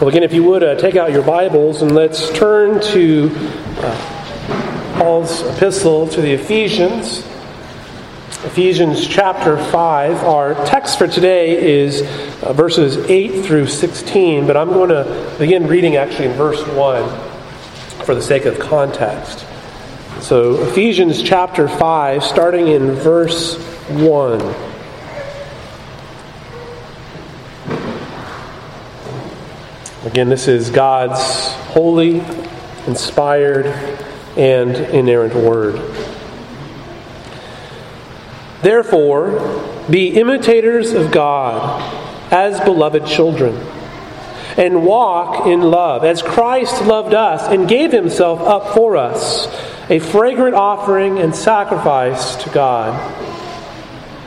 Well, again, if you would uh, take out your Bibles and let's turn to uh, Paul's epistle to the Ephesians. Ephesians chapter 5. Our text for today is uh, verses 8 through 16, but I'm going to begin reading actually in verse 1 for the sake of context. So, Ephesians chapter 5, starting in verse 1. Again, this is God's holy, inspired, and inerrant word. Therefore, be imitators of God as beloved children, and walk in love, as Christ loved us and gave himself up for us, a fragrant offering and sacrifice to God.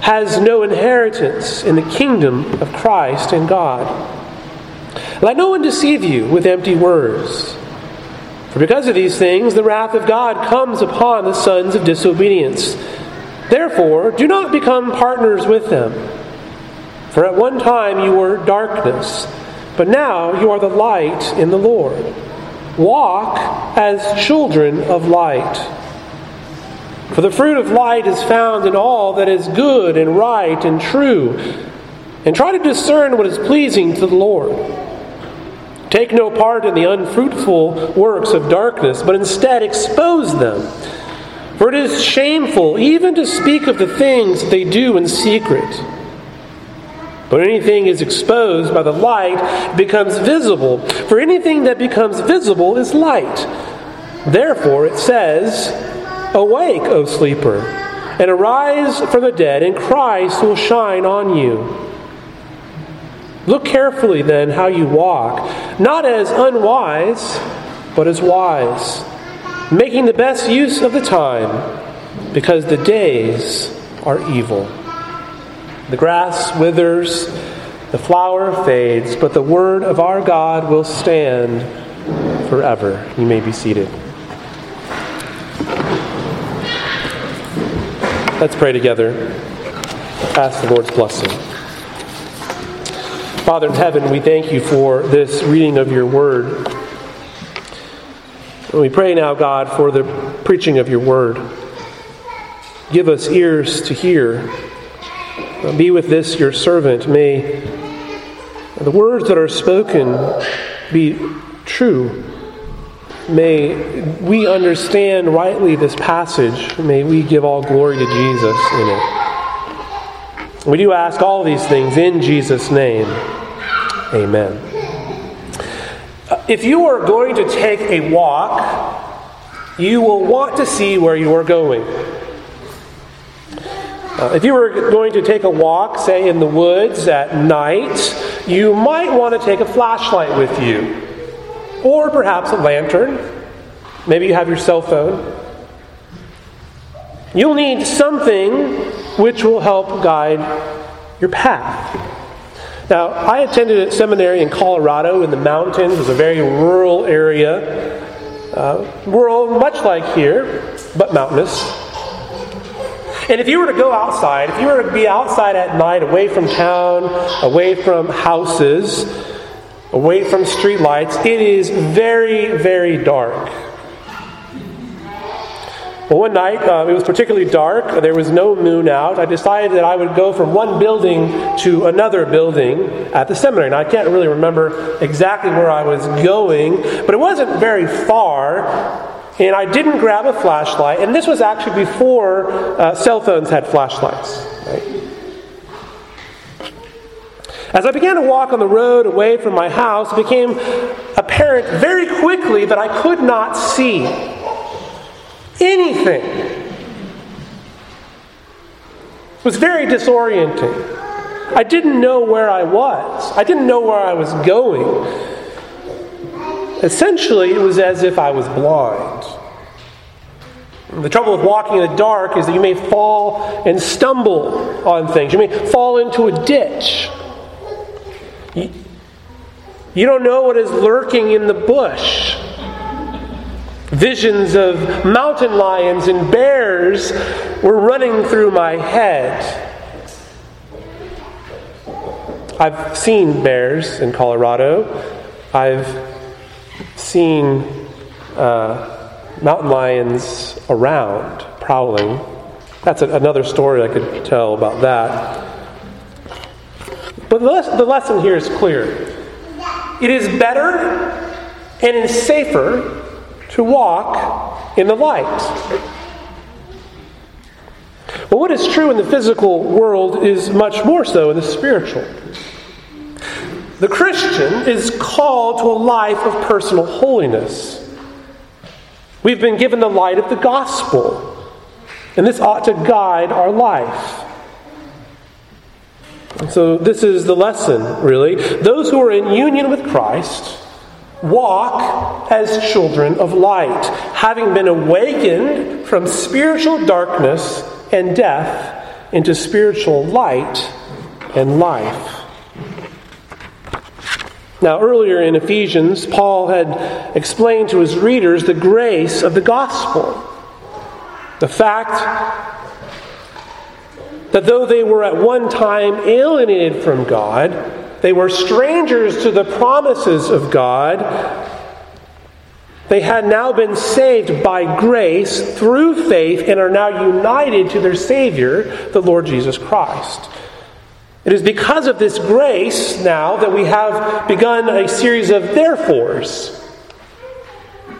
has no inheritance in the kingdom of Christ and God. Let no one deceive you with empty words. For because of these things, the wrath of God comes upon the sons of disobedience. Therefore, do not become partners with them. For at one time you were darkness, but now you are the light in the Lord. Walk as children of light. For the fruit of light is found in all that is good and right and true. And try to discern what is pleasing to the Lord. Take no part in the unfruitful works of darkness, but instead expose them. For it is shameful even to speak of the things they do in secret. But anything is exposed by the light becomes visible. For anything that becomes visible is light. Therefore, it says, Awake, O sleeper, and arise from the dead, and Christ will shine on you. Look carefully then how you walk, not as unwise, but as wise, making the best use of the time, because the days are evil. The grass withers, the flower fades, but the word of our God will stand forever. You may be seated. Let's pray together. Ask the Lord's blessing. Father in heaven, we thank you for this reading of your word. And we pray now, God, for the preaching of your word. Give us ears to hear. Be with this, your servant. May the words that are spoken be true May we understand rightly this passage. May we give all glory to Jesus in it. We do ask all these things in Jesus' name. Amen. If you are going to take a walk, you will want to see where you are going. Uh, if you were going to take a walk, say in the woods at night, you might want to take a flashlight with you or perhaps a lantern. Maybe you have your cell phone. You'll need something which will help guide your path. Now, I attended a seminary in Colorado in the mountains. It was a very rural area. Uh, rural, much like here, but mountainous. And if you were to go outside, if you were to be outside at night, away from town, away from houses, away from streetlights, it is very, very dark. Well, one night, uh, it was particularly dark. There was no moon out. I decided that I would go from one building to another building at the seminary. Now, I can't really remember exactly where I was going, but it wasn't very far. And I didn't grab a flashlight. And this was actually before uh, cell phones had flashlights. Right? As I began to walk on the road away from my house, it became apparent very quickly that I could not see anything. It was very disorienting. I didn't know where I was, I didn't know where I was going. essentially, it was as if I was blind. The trouble with walking in the dark is that you may fall and stumble on things. You may fall into a ditch. You don't know what is lurking in the bush. Visions of mountain lions and bears were running through my head. I've seen bears in Colorado. I've seen uh, mountain lions around prowling. That's a, another story I could tell about that. But the, the lesson here is clear. It is better and is safer to walk in the light. But what is true in the physical world is much more so in the spiritual. The Christian is called to a life of personal holiness. We've been given the light of the gospel, and this ought to guide our life. So, this is the lesson, really. Those who are in union with Christ walk as children of light, having been awakened from spiritual darkness and death into spiritual light and life. Now, earlier in Ephesians, Paul had explained to his readers the grace of the gospel. The fact that though they were at one time alienated from God, they were strangers to the promises of God, they had now been saved by grace through faith and are now united to their Savior, the Lord Jesus Christ. It is because of this grace now that we have begun a series of therefores.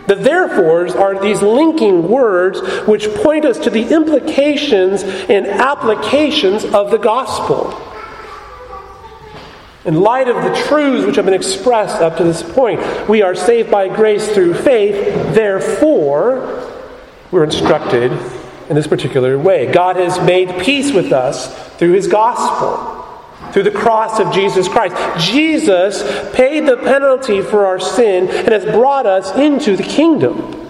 The therefores are these linking words which point us to the implications and applications of the gospel. In light of the truths which have been expressed up to this point, we are saved by grace through faith, therefore, we're instructed in this particular way. God has made peace with us through his gospel through the cross of Jesus Christ. Jesus paid the penalty for our sin and has brought us into the kingdom.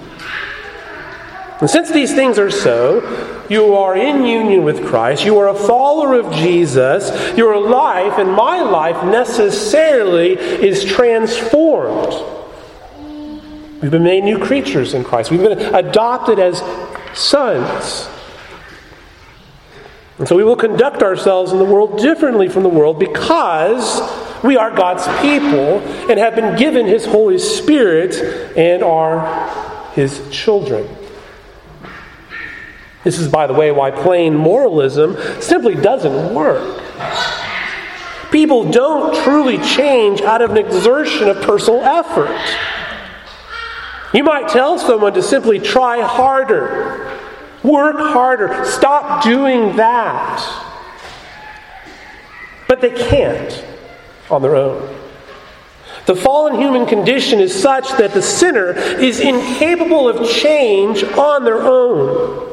And since these things are so, you are in union with Christ, you are a follower of Jesus, your life and my life necessarily is transformed. We've been made new creatures in Christ, we've been adopted as sons. And so we will conduct ourselves in the world differently from the world because we are God's people and have been given His Holy Spirit and are His children. This is, by the way, why plain moralism simply doesn't work. People don't truly change out of an exertion of personal effort. You might tell someone to simply try harder Work harder. Stop doing that. But they can't on their own. The fallen human condition is such that the sinner is incapable of change on their own.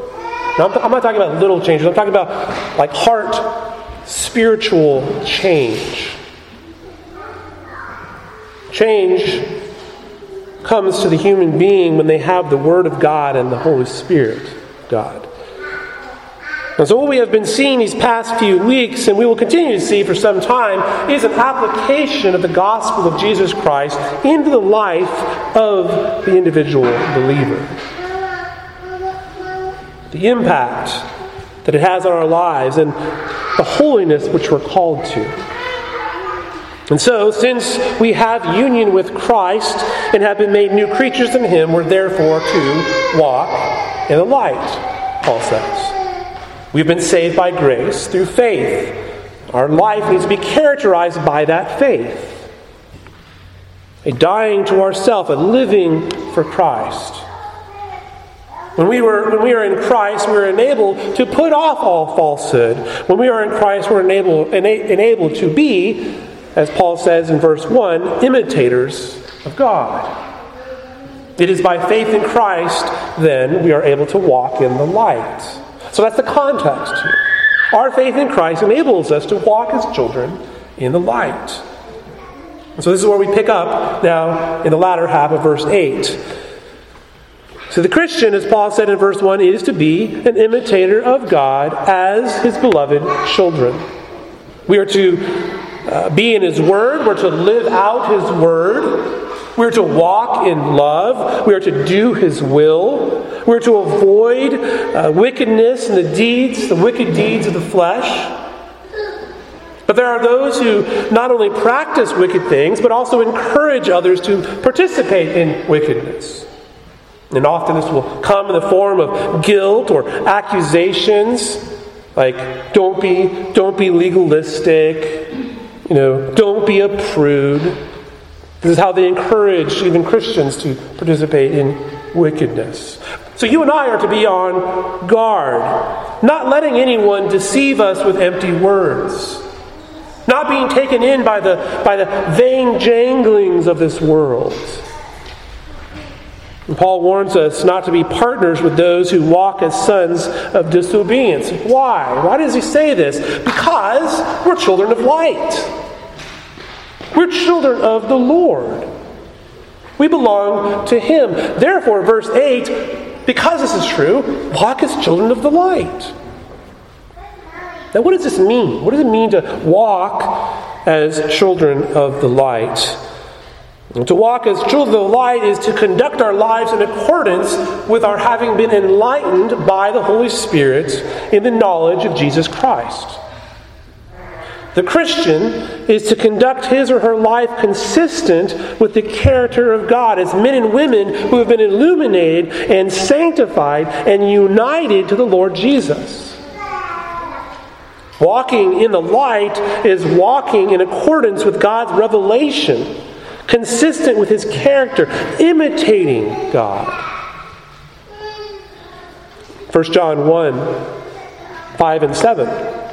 Now, I'm not talking about little changes, I'm talking about like heart, spiritual change. Change comes to the human being when they have the Word of God and the Holy Spirit. God. And so, what we have been seeing these past few weeks, and we will continue to see for some time, is an application of the gospel of Jesus Christ into the life of the individual believer. The impact that it has on our lives and the holiness which we're called to. And so, since we have union with Christ and have been made new creatures in Him, we're therefore to walk in the light, Paul says. We've been saved by grace through faith. Our life needs to be characterized by that faith. A dying to ourself, a living for Christ. When we, were, when we are in Christ, we are enabled to put off all falsehood. When we are in Christ, we're enabled, ena- enabled to be, as Paul says in verse 1, imitators of God. It is by faith in Christ, then, we are able to walk in the light. So that's the context here. Our faith in Christ enables us to walk as children in the light. So this is where we pick up now in the latter half of verse 8. So the Christian, as Paul said in verse 1, is to be an imitator of God as his beloved children. We are to uh, be in his word, we're to live out his word. We're to walk in love. We are to do His will. We're to avoid uh, wickedness and the deeds, the wicked deeds of the flesh. But there are those who not only practice wicked things, but also encourage others to participate in wickedness. And often this will come in the form of guilt or accusations, like don't be, don't be legalistic, you know, don't be a prude. This is how they encourage even Christians to participate in wickedness. So you and I are to be on guard, not letting anyone deceive us with empty words, not being taken in by the, by the vain janglings of this world. And Paul warns us not to be partners with those who walk as sons of disobedience. Why? Why does he say this? Because we're children of light. We're children of the Lord. We belong to Him. Therefore, verse 8, because this is true, walk as children of the light. Now, what does this mean? What does it mean to walk as children of the light? To walk as children of the light is to conduct our lives in accordance with our having been enlightened by the Holy Spirit in the knowledge of Jesus Christ. The Christian is to conduct his or her life consistent with the character of God as men and women who have been illuminated and sanctified and united to the Lord Jesus. Walking in the light is walking in accordance with God's revelation consistent with his character, imitating God. 1 John 1 5 and 7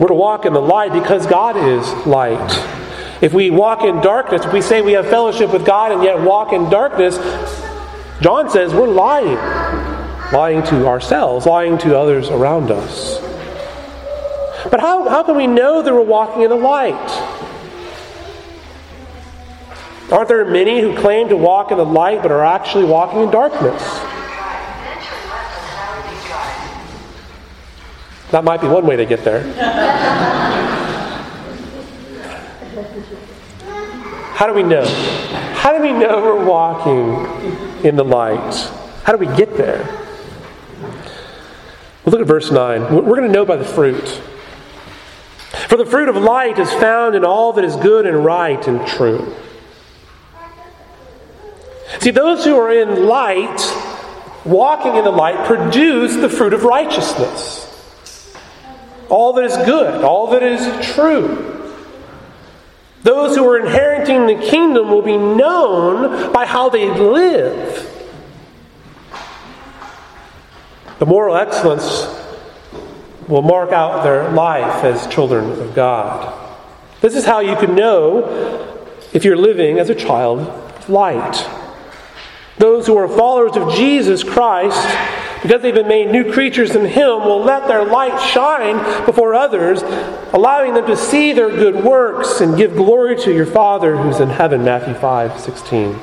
We're to walk in the light because God is light. If we walk in darkness, if we say we have fellowship with God and yet walk in darkness, John says we're lying. Lying to ourselves, lying to others around us. But how, how can we know that we're walking in the light? Aren't there many who claim to walk in the light but are actually walking in darkness? That might be one way to get there. How do we know? How do we know we're walking in the light? How do we get there? Well, look at verse 9. We're going to know by the fruit. For the fruit of light is found in all that is good and right and true. See, those who are in light, walking in the light, produce the fruit of righteousness. All that is good, all that is true. Those who are inheriting the kingdom will be known by how they live. The moral excellence will mark out their life as children of God. This is how you can know if you're living as a child of light. Those who are followers of Jesus Christ, because they've been made new creatures in Him, will let their light shine before others, allowing them to see their good works and give glory to your Father who's in heaven. Matthew 5 16.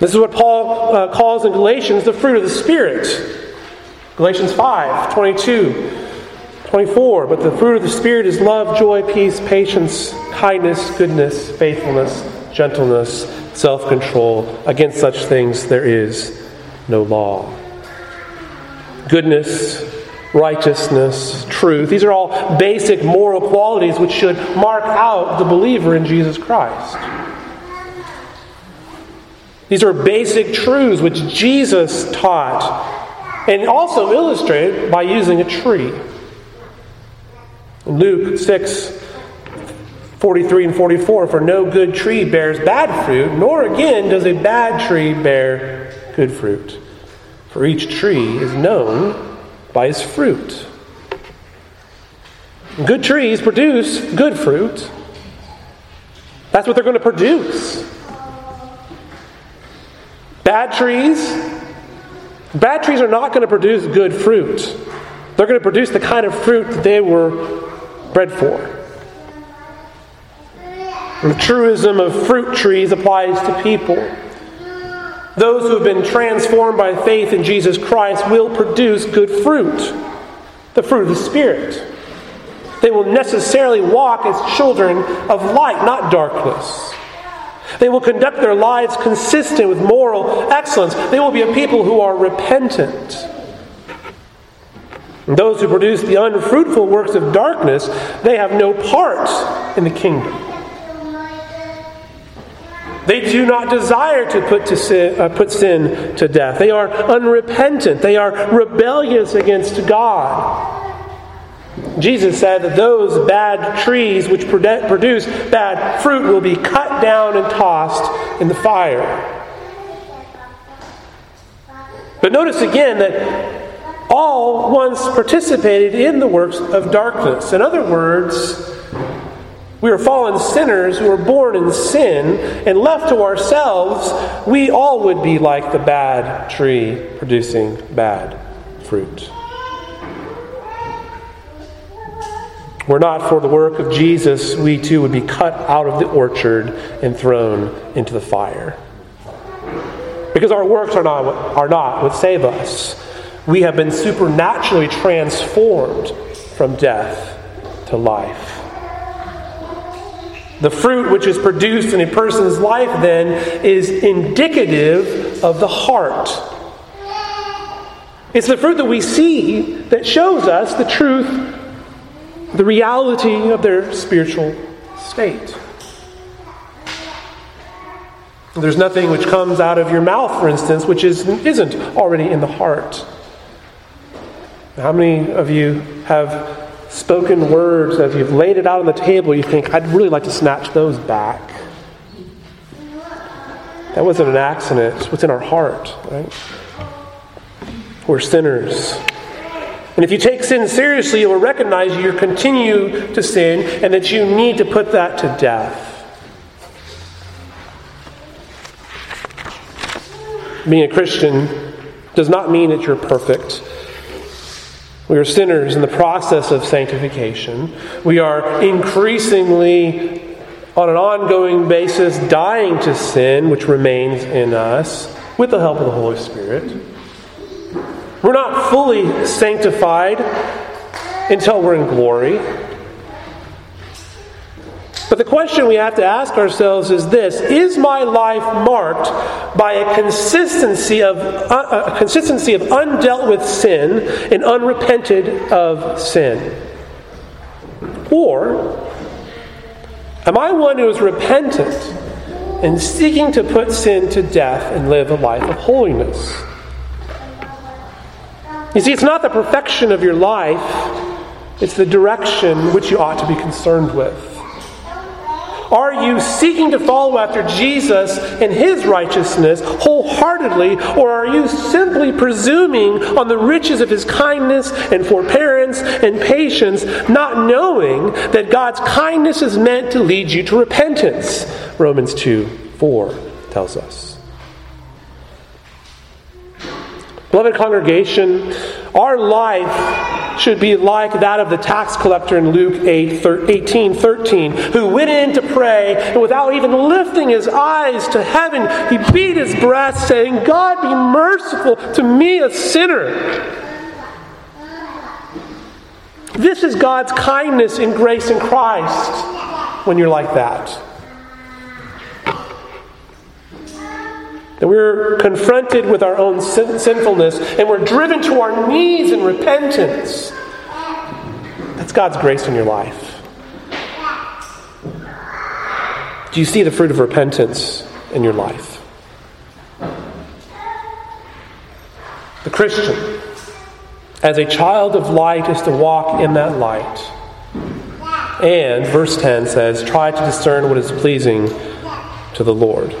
This is what Paul uh, calls in Galatians the fruit of the Spirit. Galatians 5 22, 24. But the fruit of the Spirit is love, joy, peace, patience, kindness, goodness, faithfulness, gentleness, self control. Against such things there is no law. Goodness, righteousness, truth. These are all basic moral qualities which should mark out the believer in Jesus Christ. These are basic truths which Jesus taught and also illustrated by using a tree. Luke 6 43 and 44 For no good tree bears bad fruit, nor again does a bad tree bear good fruit. For each tree is known by its fruit. Good trees produce good fruit. That's what they're going to produce. Bad trees, bad trees are not going to produce good fruit. They're going to produce the kind of fruit that they were bred for. The truism of fruit trees applies to people. Those who have been transformed by faith in Jesus Christ will produce good fruit, the fruit of the Spirit. They will necessarily walk as children of light, not darkness. They will conduct their lives consistent with moral excellence. They will be a people who are repentant. And those who produce the unfruitful works of darkness, they have no part in the kingdom. They do not desire to put, to sin, uh, put sin to death. They are unrepentant. They are rebellious against God. Jesus said that those bad trees which produce bad fruit will be cut down and tossed in the fire. But notice again that all once participated in the works of darkness. In other words, we are fallen sinners who are born in sin, and left to ourselves, we all would be like the bad tree producing bad fruit. Were not for the work of Jesus, we too would be cut out of the orchard and thrown into the fire. Because our works are not, are not what save us. We have been supernaturally transformed from death to life. The fruit which is produced in a person's life, then, is indicative of the heart. It's the fruit that we see that shows us the truth, the reality of their spiritual state. There's nothing which comes out of your mouth, for instance, which is, isn't already in the heart. How many of you have spoken words, as you've laid it out on the table, you think, I'd really like to snatch those back. That wasn't an accident. It's what's in our heart, right? We're sinners. And if you take sin seriously, you will recognize you continue to sin and that you need to put that to death. Being a Christian does not mean that you're perfect. We are sinners in the process of sanctification. We are increasingly, on an ongoing basis, dying to sin, which remains in us, with the help of the Holy Spirit. We're not fully sanctified until we're in glory. But the question we have to ask ourselves is this Is my life marked by a consistency of, uh, a consistency of undealt with sin and unrepented of sin? Or am I one who is repentant and seeking to put sin to death and live a life of holiness? You see, it's not the perfection of your life, it's the direction which you ought to be concerned with. Are you seeking to follow after Jesus and his righteousness wholeheartedly, or are you simply presuming on the riches of his kindness and forbearance and patience, not knowing that God's kindness is meant to lead you to repentance? Romans 2 4 tells us. Beloved congregation, our life should be like that of the tax collector in Luke 8, 18 13, who went in to pray, and without even lifting his eyes to heaven, he beat his breast, saying, God be merciful to me, a sinner. This is God's kindness and grace in Christ when you're like that. That we're confronted with our own sin- sinfulness and we're driven to our knees in repentance. That's God's grace in your life. Do you see the fruit of repentance in your life? The Christian, as a child of light, is to walk in that light And verse 10 says, try to discern what is pleasing to the Lord.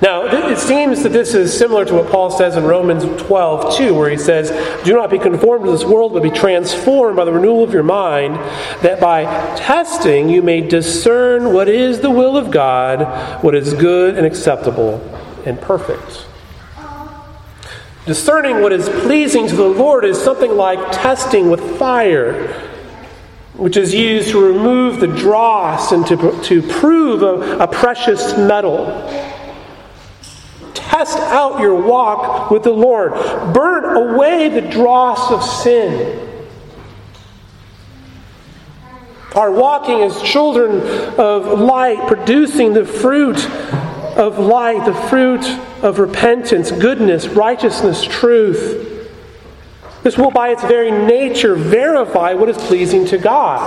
Now, it seems that this is similar to what Paul says in Romans 12, 2, where he says, Do not be conformed to this world, but be transformed by the renewal of your mind, that by testing you may discern what is the will of God, what is good and acceptable and perfect. Discerning what is pleasing to the Lord is something like testing with fire, which is used to remove the dross and to, to prove a, a precious metal. Test out your walk with the Lord. Burn away the dross of sin. Our walking as children of light, producing the fruit of light, the fruit of repentance, goodness, righteousness, truth. This will, by its very nature, verify what is pleasing to God.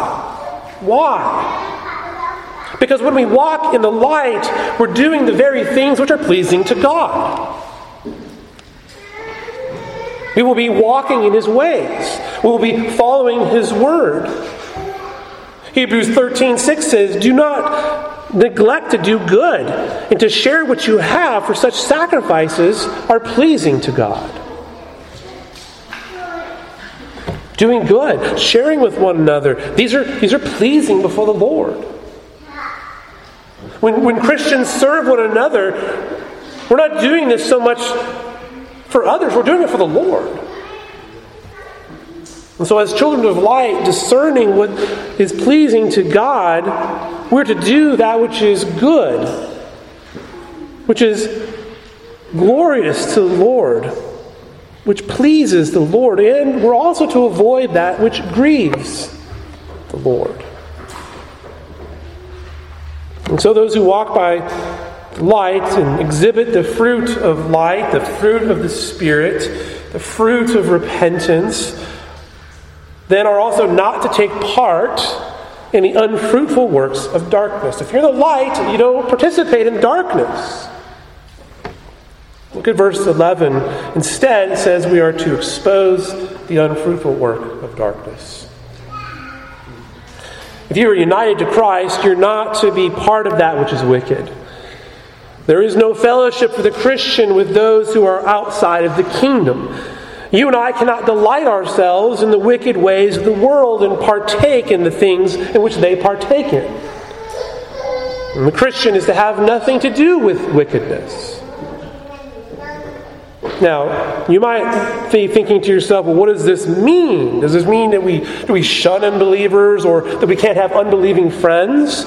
Why? Because when we walk in the light, we're doing the very things which are pleasing to God. We will be walking in His ways. We will be following His word. Hebrews 13 6 says, Do not neglect to do good and to share what you have, for such sacrifices are pleasing to God. Doing good, sharing with one another, these are, these are pleasing before the Lord. When, when Christians serve one another, we're not doing this so much for others, we're doing it for the Lord. And so, as children of light, discerning what is pleasing to God, we're to do that which is good, which is glorious to the Lord, which pleases the Lord, and we're also to avoid that which grieves the Lord. And so those who walk by light and exhibit the fruit of light, the fruit of the Spirit, the fruit of repentance, then are also not to take part in the unfruitful works of darkness. If you're the light, you don't participate in darkness. Look at verse 11. Instead, it says we are to expose the unfruitful work of darkness. If you are united to Christ, you're not to be part of that which is wicked. There is no fellowship for the Christian with those who are outside of the kingdom. You and I cannot delight ourselves in the wicked ways of the world and partake in the things in which they partake in. And the Christian is to have nothing to do with wickedness. Now, you might be thinking to yourself, well, what does this mean? Does this mean that we, do we shun unbelievers or that we can't have unbelieving friends?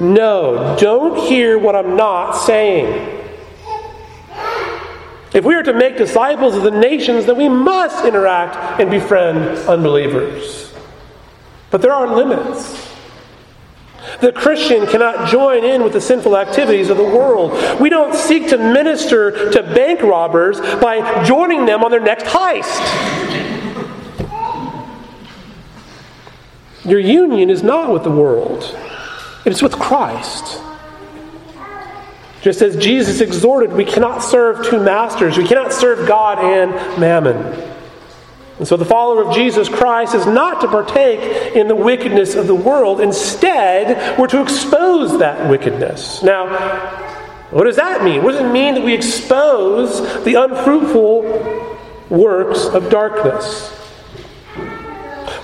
No, don't hear what I'm not saying. If we are to make disciples of the nations, then we must interact and befriend unbelievers. But there are limits. The Christian cannot join in with the sinful activities of the world. We don't seek to minister to bank robbers by joining them on their next heist. Your union is not with the world, it is with Christ. Just as Jesus exhorted, we cannot serve two masters. We cannot serve God and mammon. And so the follower of Jesus Christ is not to partake in the wickedness of the world. Instead, we're to expose that wickedness. Now, what does that mean? What does it mean that we expose the unfruitful works of darkness?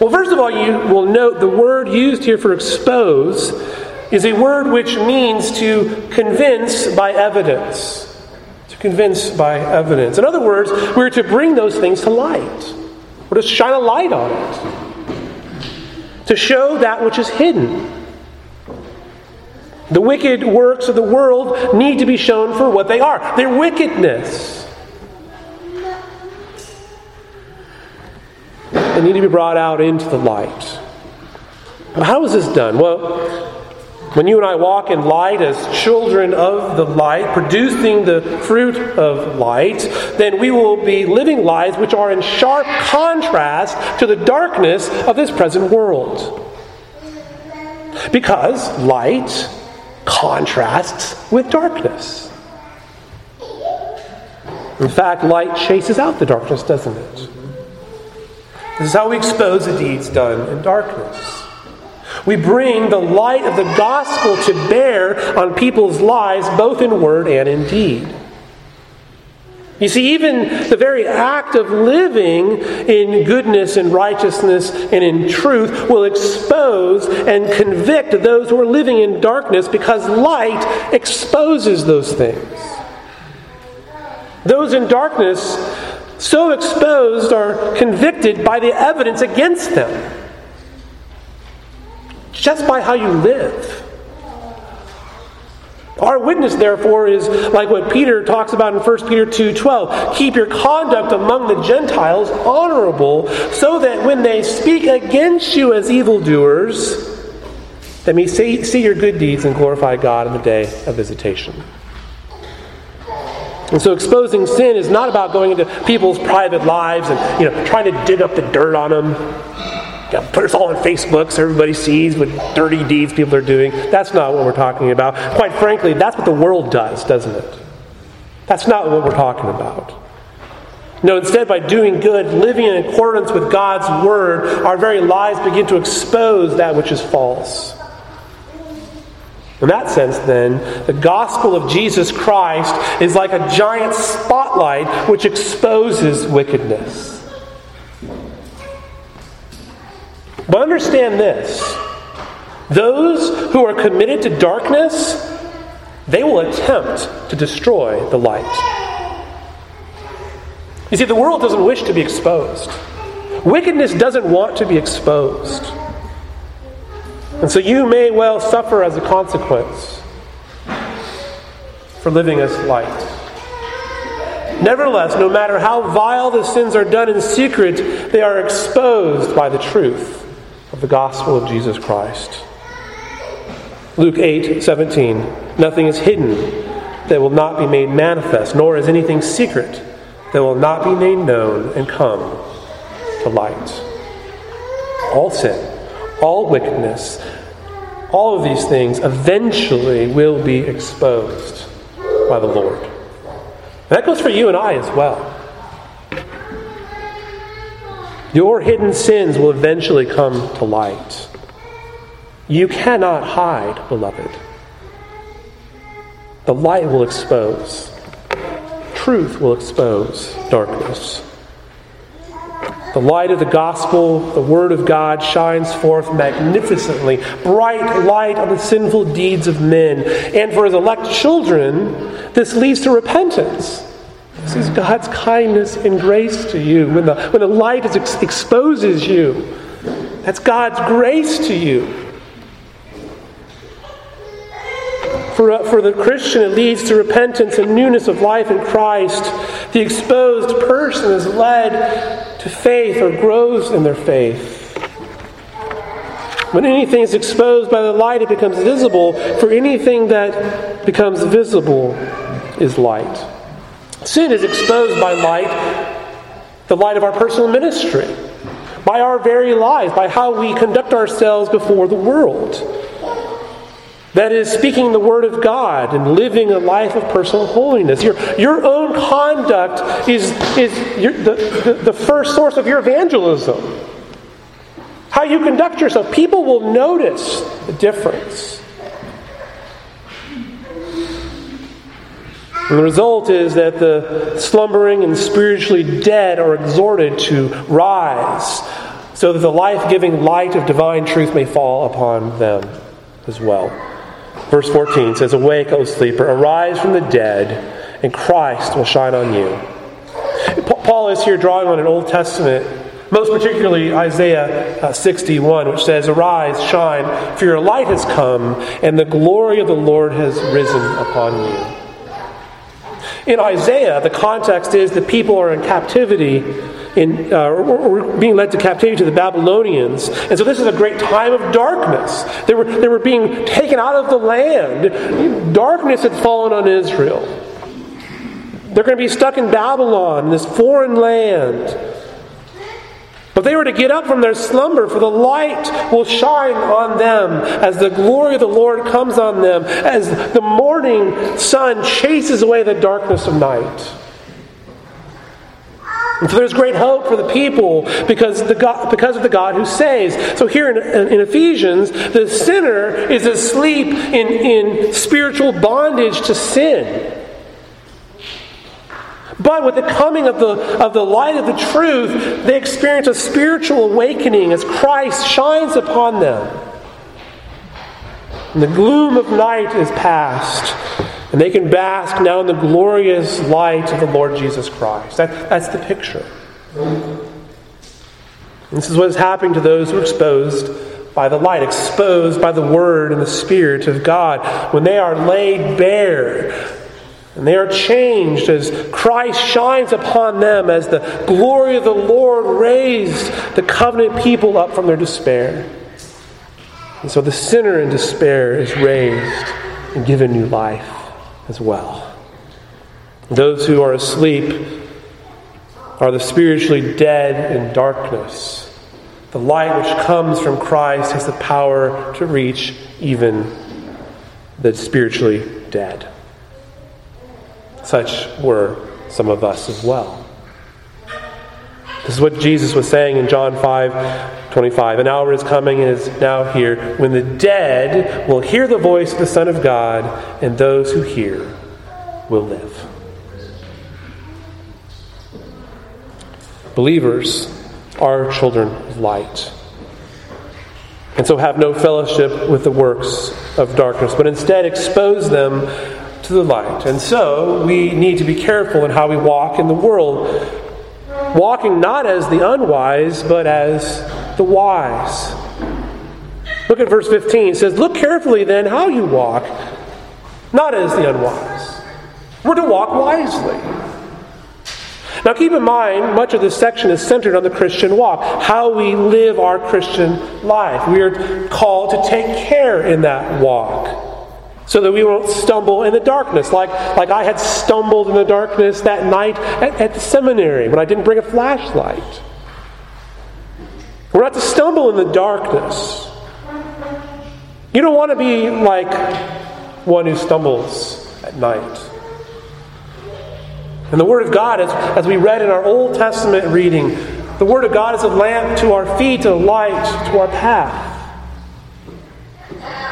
Well, first of all, you will note the word used here for expose is a word which means to convince by evidence. To convince by evidence. In other words, we're to bring those things to light. Or to shine a light on it. To show that which is hidden. The wicked works of the world need to be shown for what they are their wickedness. They need to be brought out into the light. how is this done? Well, when you and I walk in light as children of the light, producing the fruit of light, then we will be living lives which are in sharp contrast to the darkness of this present world. Because light contrasts with darkness. In fact, light chases out the darkness, doesn't it? This is how we expose the deeds done in darkness. We bring the light of the gospel to bear on people's lives, both in word and in deed. You see, even the very act of living in goodness and righteousness and in truth will expose and convict those who are living in darkness because light exposes those things. Those in darkness, so exposed, are convicted by the evidence against them just by how you live. Our witness, therefore, is like what Peter talks about in 1 Peter 2:12. Keep your conduct among the Gentiles honorable, so that when they speak against you as evildoers, they may see, see your good deeds and glorify God in the day of visitation. And so exposing sin is not about going into people's private lives and you know trying to dig up the dirt on them put us all on Facebook so everybody sees what dirty deeds people are doing. That's not what we're talking about. Quite frankly, that's what the world does, doesn't it? That's not what we're talking about. No, instead, by doing good, living in accordance with God's word, our very lives begin to expose that which is false. In that sense, then, the gospel of Jesus Christ is like a giant spotlight which exposes wickedness. But understand this those who are committed to darkness, they will attempt to destroy the light. You see, the world doesn't wish to be exposed. Wickedness doesn't want to be exposed. And so you may well suffer as a consequence for living as light. Nevertheless, no matter how vile the sins are done in secret, they are exposed by the truth of the gospel of Jesus Christ. Luke 8 17. Nothing is hidden that will not be made manifest, nor is anything secret that will not be made known and come to light. All sin, all wickedness, all of these things eventually will be exposed by the Lord. that goes for you and I as well. Your hidden sins will eventually come to light. You cannot hide, beloved. The light will expose, truth will expose darkness. The light of the gospel, the word of God, shines forth magnificently, bright light on the sinful deeds of men. And for his elect children, this leads to repentance. This is God's kindness and grace to you. When the, when the light ex- exposes you, that's God's grace to you. For, uh, for the Christian, it leads to repentance and newness of life in Christ. The exposed person is led to faith or grows in their faith. When anything is exposed by the light, it becomes visible. For anything that becomes visible is light. Sin is exposed by light, the light of our personal ministry, by our very lives, by how we conduct ourselves before the world. That is, speaking the Word of God and living a life of personal holiness. Your, your own conduct is, is your, the, the, the first source of your evangelism. How you conduct yourself. People will notice the difference. And the result is that the slumbering and spiritually dead are exhorted to rise so that the life giving light of divine truth may fall upon them as well. Verse 14 says, Awake, O sleeper, arise from the dead, and Christ will shine on you. Paul is here drawing on an Old Testament, most particularly Isaiah uh, 61, which says, Arise, shine, for your light has come, and the glory of the Lord has risen upon you. In Isaiah, the context is that people are in captivity, in, uh, or, being led to captivity to the Babylonians. And so this is a great time of darkness. They were, they were being taken out of the land. Darkness had fallen on Israel. They're going to be stuck in Babylon, this foreign land. But they were to get up from their slumber, for the light will shine on them as the glory of the Lord comes on them, as the morning sun chases away the darkness of night. And so there's great hope for the people because, the God, because of the God who saves. So here in, in Ephesians, the sinner is asleep in, in spiritual bondage to sin. But with the coming of the, of the light of the truth, they experience a spiritual awakening as Christ shines upon them. And the gloom of night is past, and they can bask now in the glorious light of the Lord Jesus Christ. That, that's the picture. And this is what is happening to those who are exposed by the light, exposed by the Word and the Spirit of God. When they are laid bare and they are changed as Christ shines upon them, as the glory of the Lord raised the covenant people up from their despair. And so the sinner in despair is raised and given new life as well. Those who are asleep are the spiritually dead in darkness. The light which comes from Christ has the power to reach even the spiritually dead. Such were some of us as well. This is what Jesus was saying in John 5 25. An hour is coming and is now here when the dead will hear the voice of the Son of God, and those who hear will live. Believers are children of light. And so have no fellowship with the works of darkness, but instead expose them to the light. And so we need to be careful in how we walk in the world, walking not as the unwise, but as the wise. Look at verse 15. It says, Look carefully then how you walk, not as the unwise. We're to walk wisely. Now, keep in mind, much of this section is centered on the Christian walk, how we live our Christian life. We are called to take care in that walk so that we won't stumble in the darkness, like, like I had stumbled in the darkness that night at, at the seminary when I didn't bring a flashlight. We're not to stumble in the darkness. You don't want to be like one who stumbles at night. And the Word of God, as, as we read in our Old Testament reading, the Word of God is a lamp to our feet, a light to our path.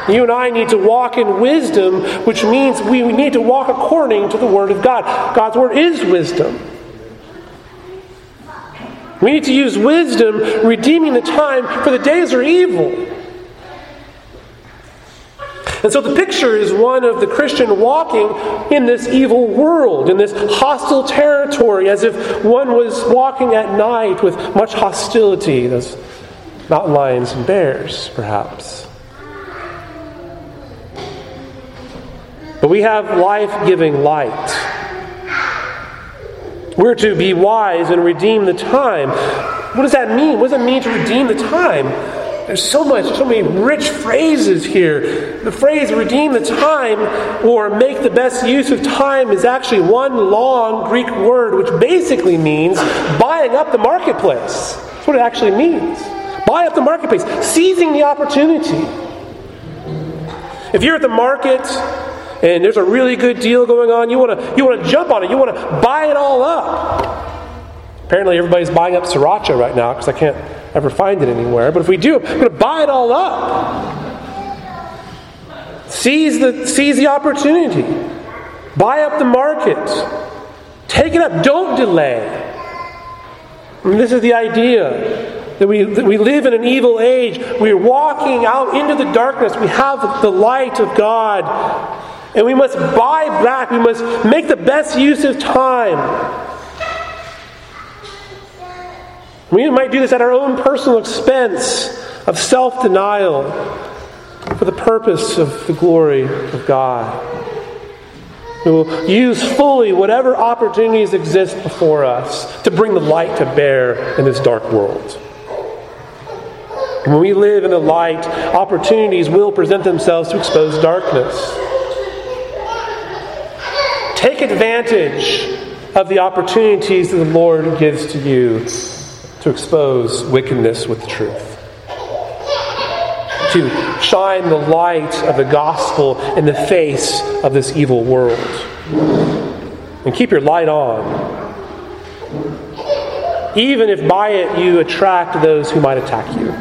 You and I need to walk in wisdom, which means we need to walk according to the Word of God. God's Word is wisdom. We need to use wisdom, redeeming the time, for the days are evil. And so the picture is one of the Christian walking in this evil world, in this hostile territory, as if one was walking at night with much hostility. Those mountain lions and bears, perhaps. But we have life giving light. We're to be wise and redeem the time. What does that mean? What does it mean to redeem the time? There's so much, so many rich phrases here. The phrase redeem the time or make the best use of time is actually one long Greek word which basically means buying up the marketplace. That's what it actually means. Buy up the marketplace, seizing the opportunity. If you're at the market and there's a really good deal going on, you want to you want to jump on it. You want to buy it all up. Apparently, everybody's buying up sriracha right now because I can't ever find it anywhere. But if we do, I'm going to buy it all up. Seize the seize the opportunity. Buy up the market. Take it up. Don't delay. I mean, this is the idea that we, that we live in an evil age. We're walking out into the darkness. We have the light of God and we must buy back, we must make the best use of time. We might do this at our own personal expense of self denial for the purpose of the glory of God. We will use fully whatever opportunities exist before us to bring the light to bear in this dark world. when we live in the light, opportunities will present themselves to expose darkness. Take advantage of the opportunities that the Lord gives to you to expose wickedness with truth. To shine the light of the gospel in the face of this evil world. And keep your light on. even if by it you attract those who might attack you.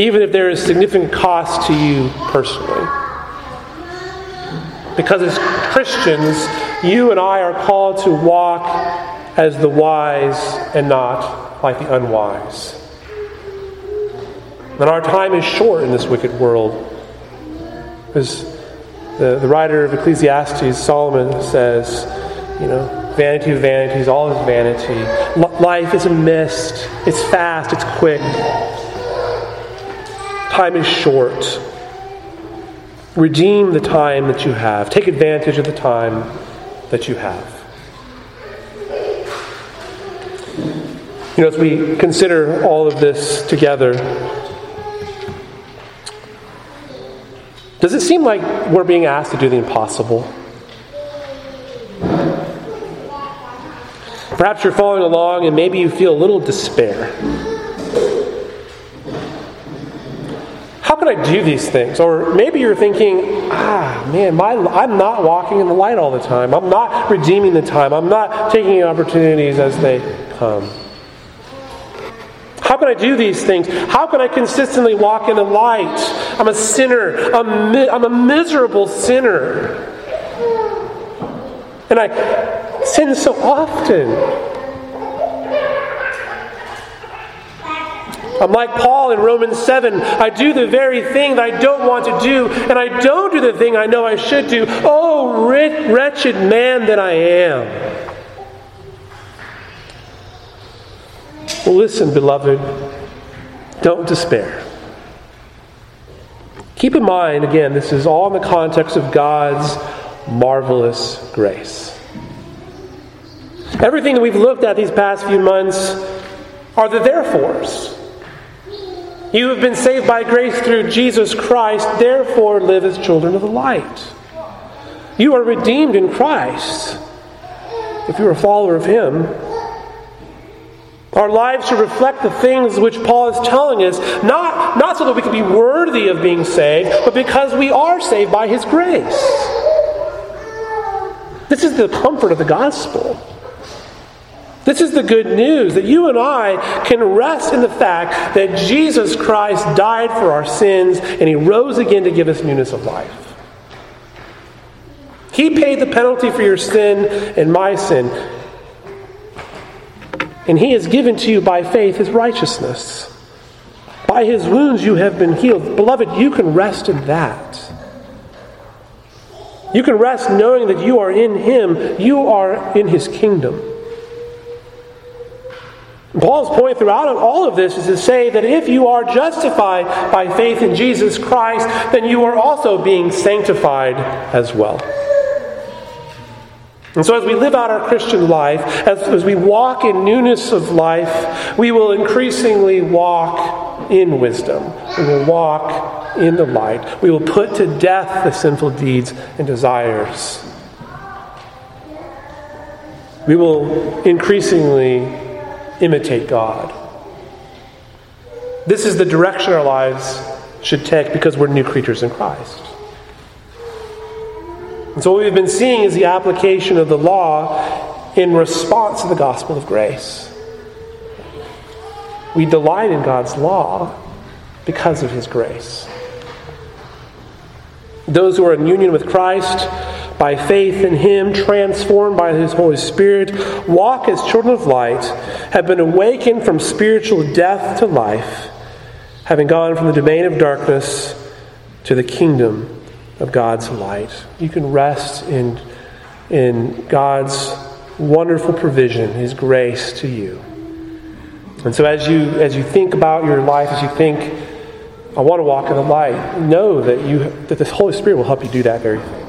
Even if there is significant cost to you personally. Because as Christians, you and I are called to walk as the wise and not like the unwise. And our time is short in this wicked world. As the, the writer of Ecclesiastes, Solomon, says, you know, vanity of vanities, all is vanity. life is a mist. It's fast, it's quick. Time is short. Redeem the time that you have. Take advantage of the time that you have. You know, as we consider all of this together, does it seem like we're being asked to do the impossible? Perhaps you're following along and maybe you feel a little despair. Can I do these things? Or maybe you're thinking, ah, man, my, I'm not walking in the light all the time. I'm not redeeming the time. I'm not taking opportunities as they come. How can I do these things? How can I consistently walk in the light? I'm a sinner. I'm, mi- I'm a miserable sinner. And I sin so often. I'm like Paul in Romans 7. I do the very thing that I don't want to do, and I don't do the thing I know I should do. Oh, wretched man that I am. Listen, beloved, don't despair. Keep in mind, again, this is all in the context of God's marvelous grace. Everything that we've looked at these past few months are the therefores. You have been saved by grace through Jesus Christ, therefore live as children of the light. You are redeemed in Christ. If you're a follower of Him, our lives should reflect the things which Paul is telling us, not, not so that we can be worthy of being saved, but because we are saved by his grace. This is the comfort of the gospel. This is the good news that you and I can rest in the fact that Jesus Christ died for our sins and he rose again to give us newness of life. He paid the penalty for your sin and my sin and he has given to you by faith his righteousness. By his wounds you have been healed. Beloved, you can rest in that. You can rest knowing that you are in him, you are in his kingdom. Paul's point throughout all of this is to say that if you are justified by faith in Jesus Christ, then you are also being sanctified as well. And so, as we live out our Christian life, as, as we walk in newness of life, we will increasingly walk in wisdom. We will walk in the light. We will put to death the sinful deeds and desires. We will increasingly imitate God. This is the direction our lives should take because we're new creatures in Christ. And so, what we've been seeing is the application of the law in response to the gospel of grace. We delight in God's law because of his grace. Those who are in union with Christ, by faith in Him, transformed by His Holy Spirit, walk as children of light, have been awakened from spiritual death to life, having gone from the domain of darkness to the kingdom of God's light. You can rest in, in God's wonderful provision, His grace to you. And so as you as you think about your life, as you think, I want to walk in the light, know that you that the Holy Spirit will help you do that very thing.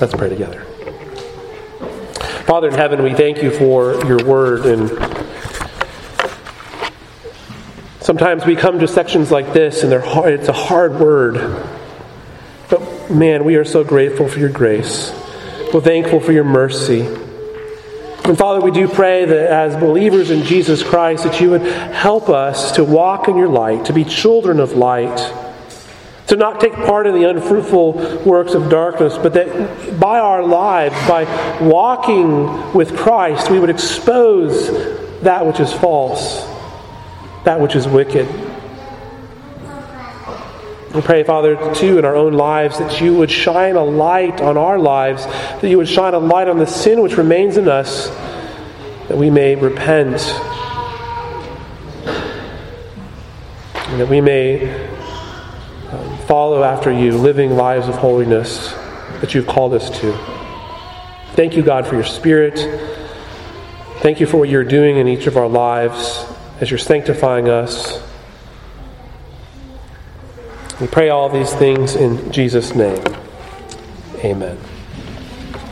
Let's pray together. Father in heaven, we thank you for your word and Sometimes we come to sections like this and hard, it's a hard word. But man, we are so grateful for your grace. We're thankful for your mercy. And Father, we do pray that as believers in Jesus Christ, that you would help us to walk in your light, to be children of light. To not take part in the unfruitful works of darkness, but that by our lives, by walking with Christ, we would expose that which is false, that which is wicked. We pray, Father, too, in our own lives, that you would shine a light on our lives, that you would shine a light on the sin which remains in us, that we may repent, and that we may follow after you, living lives of holiness that you've called us to. Thank you, God, for your Spirit. Thank you for what you're doing in each of our lives as you're sanctifying us. We pray all these things in Jesus' name. Amen.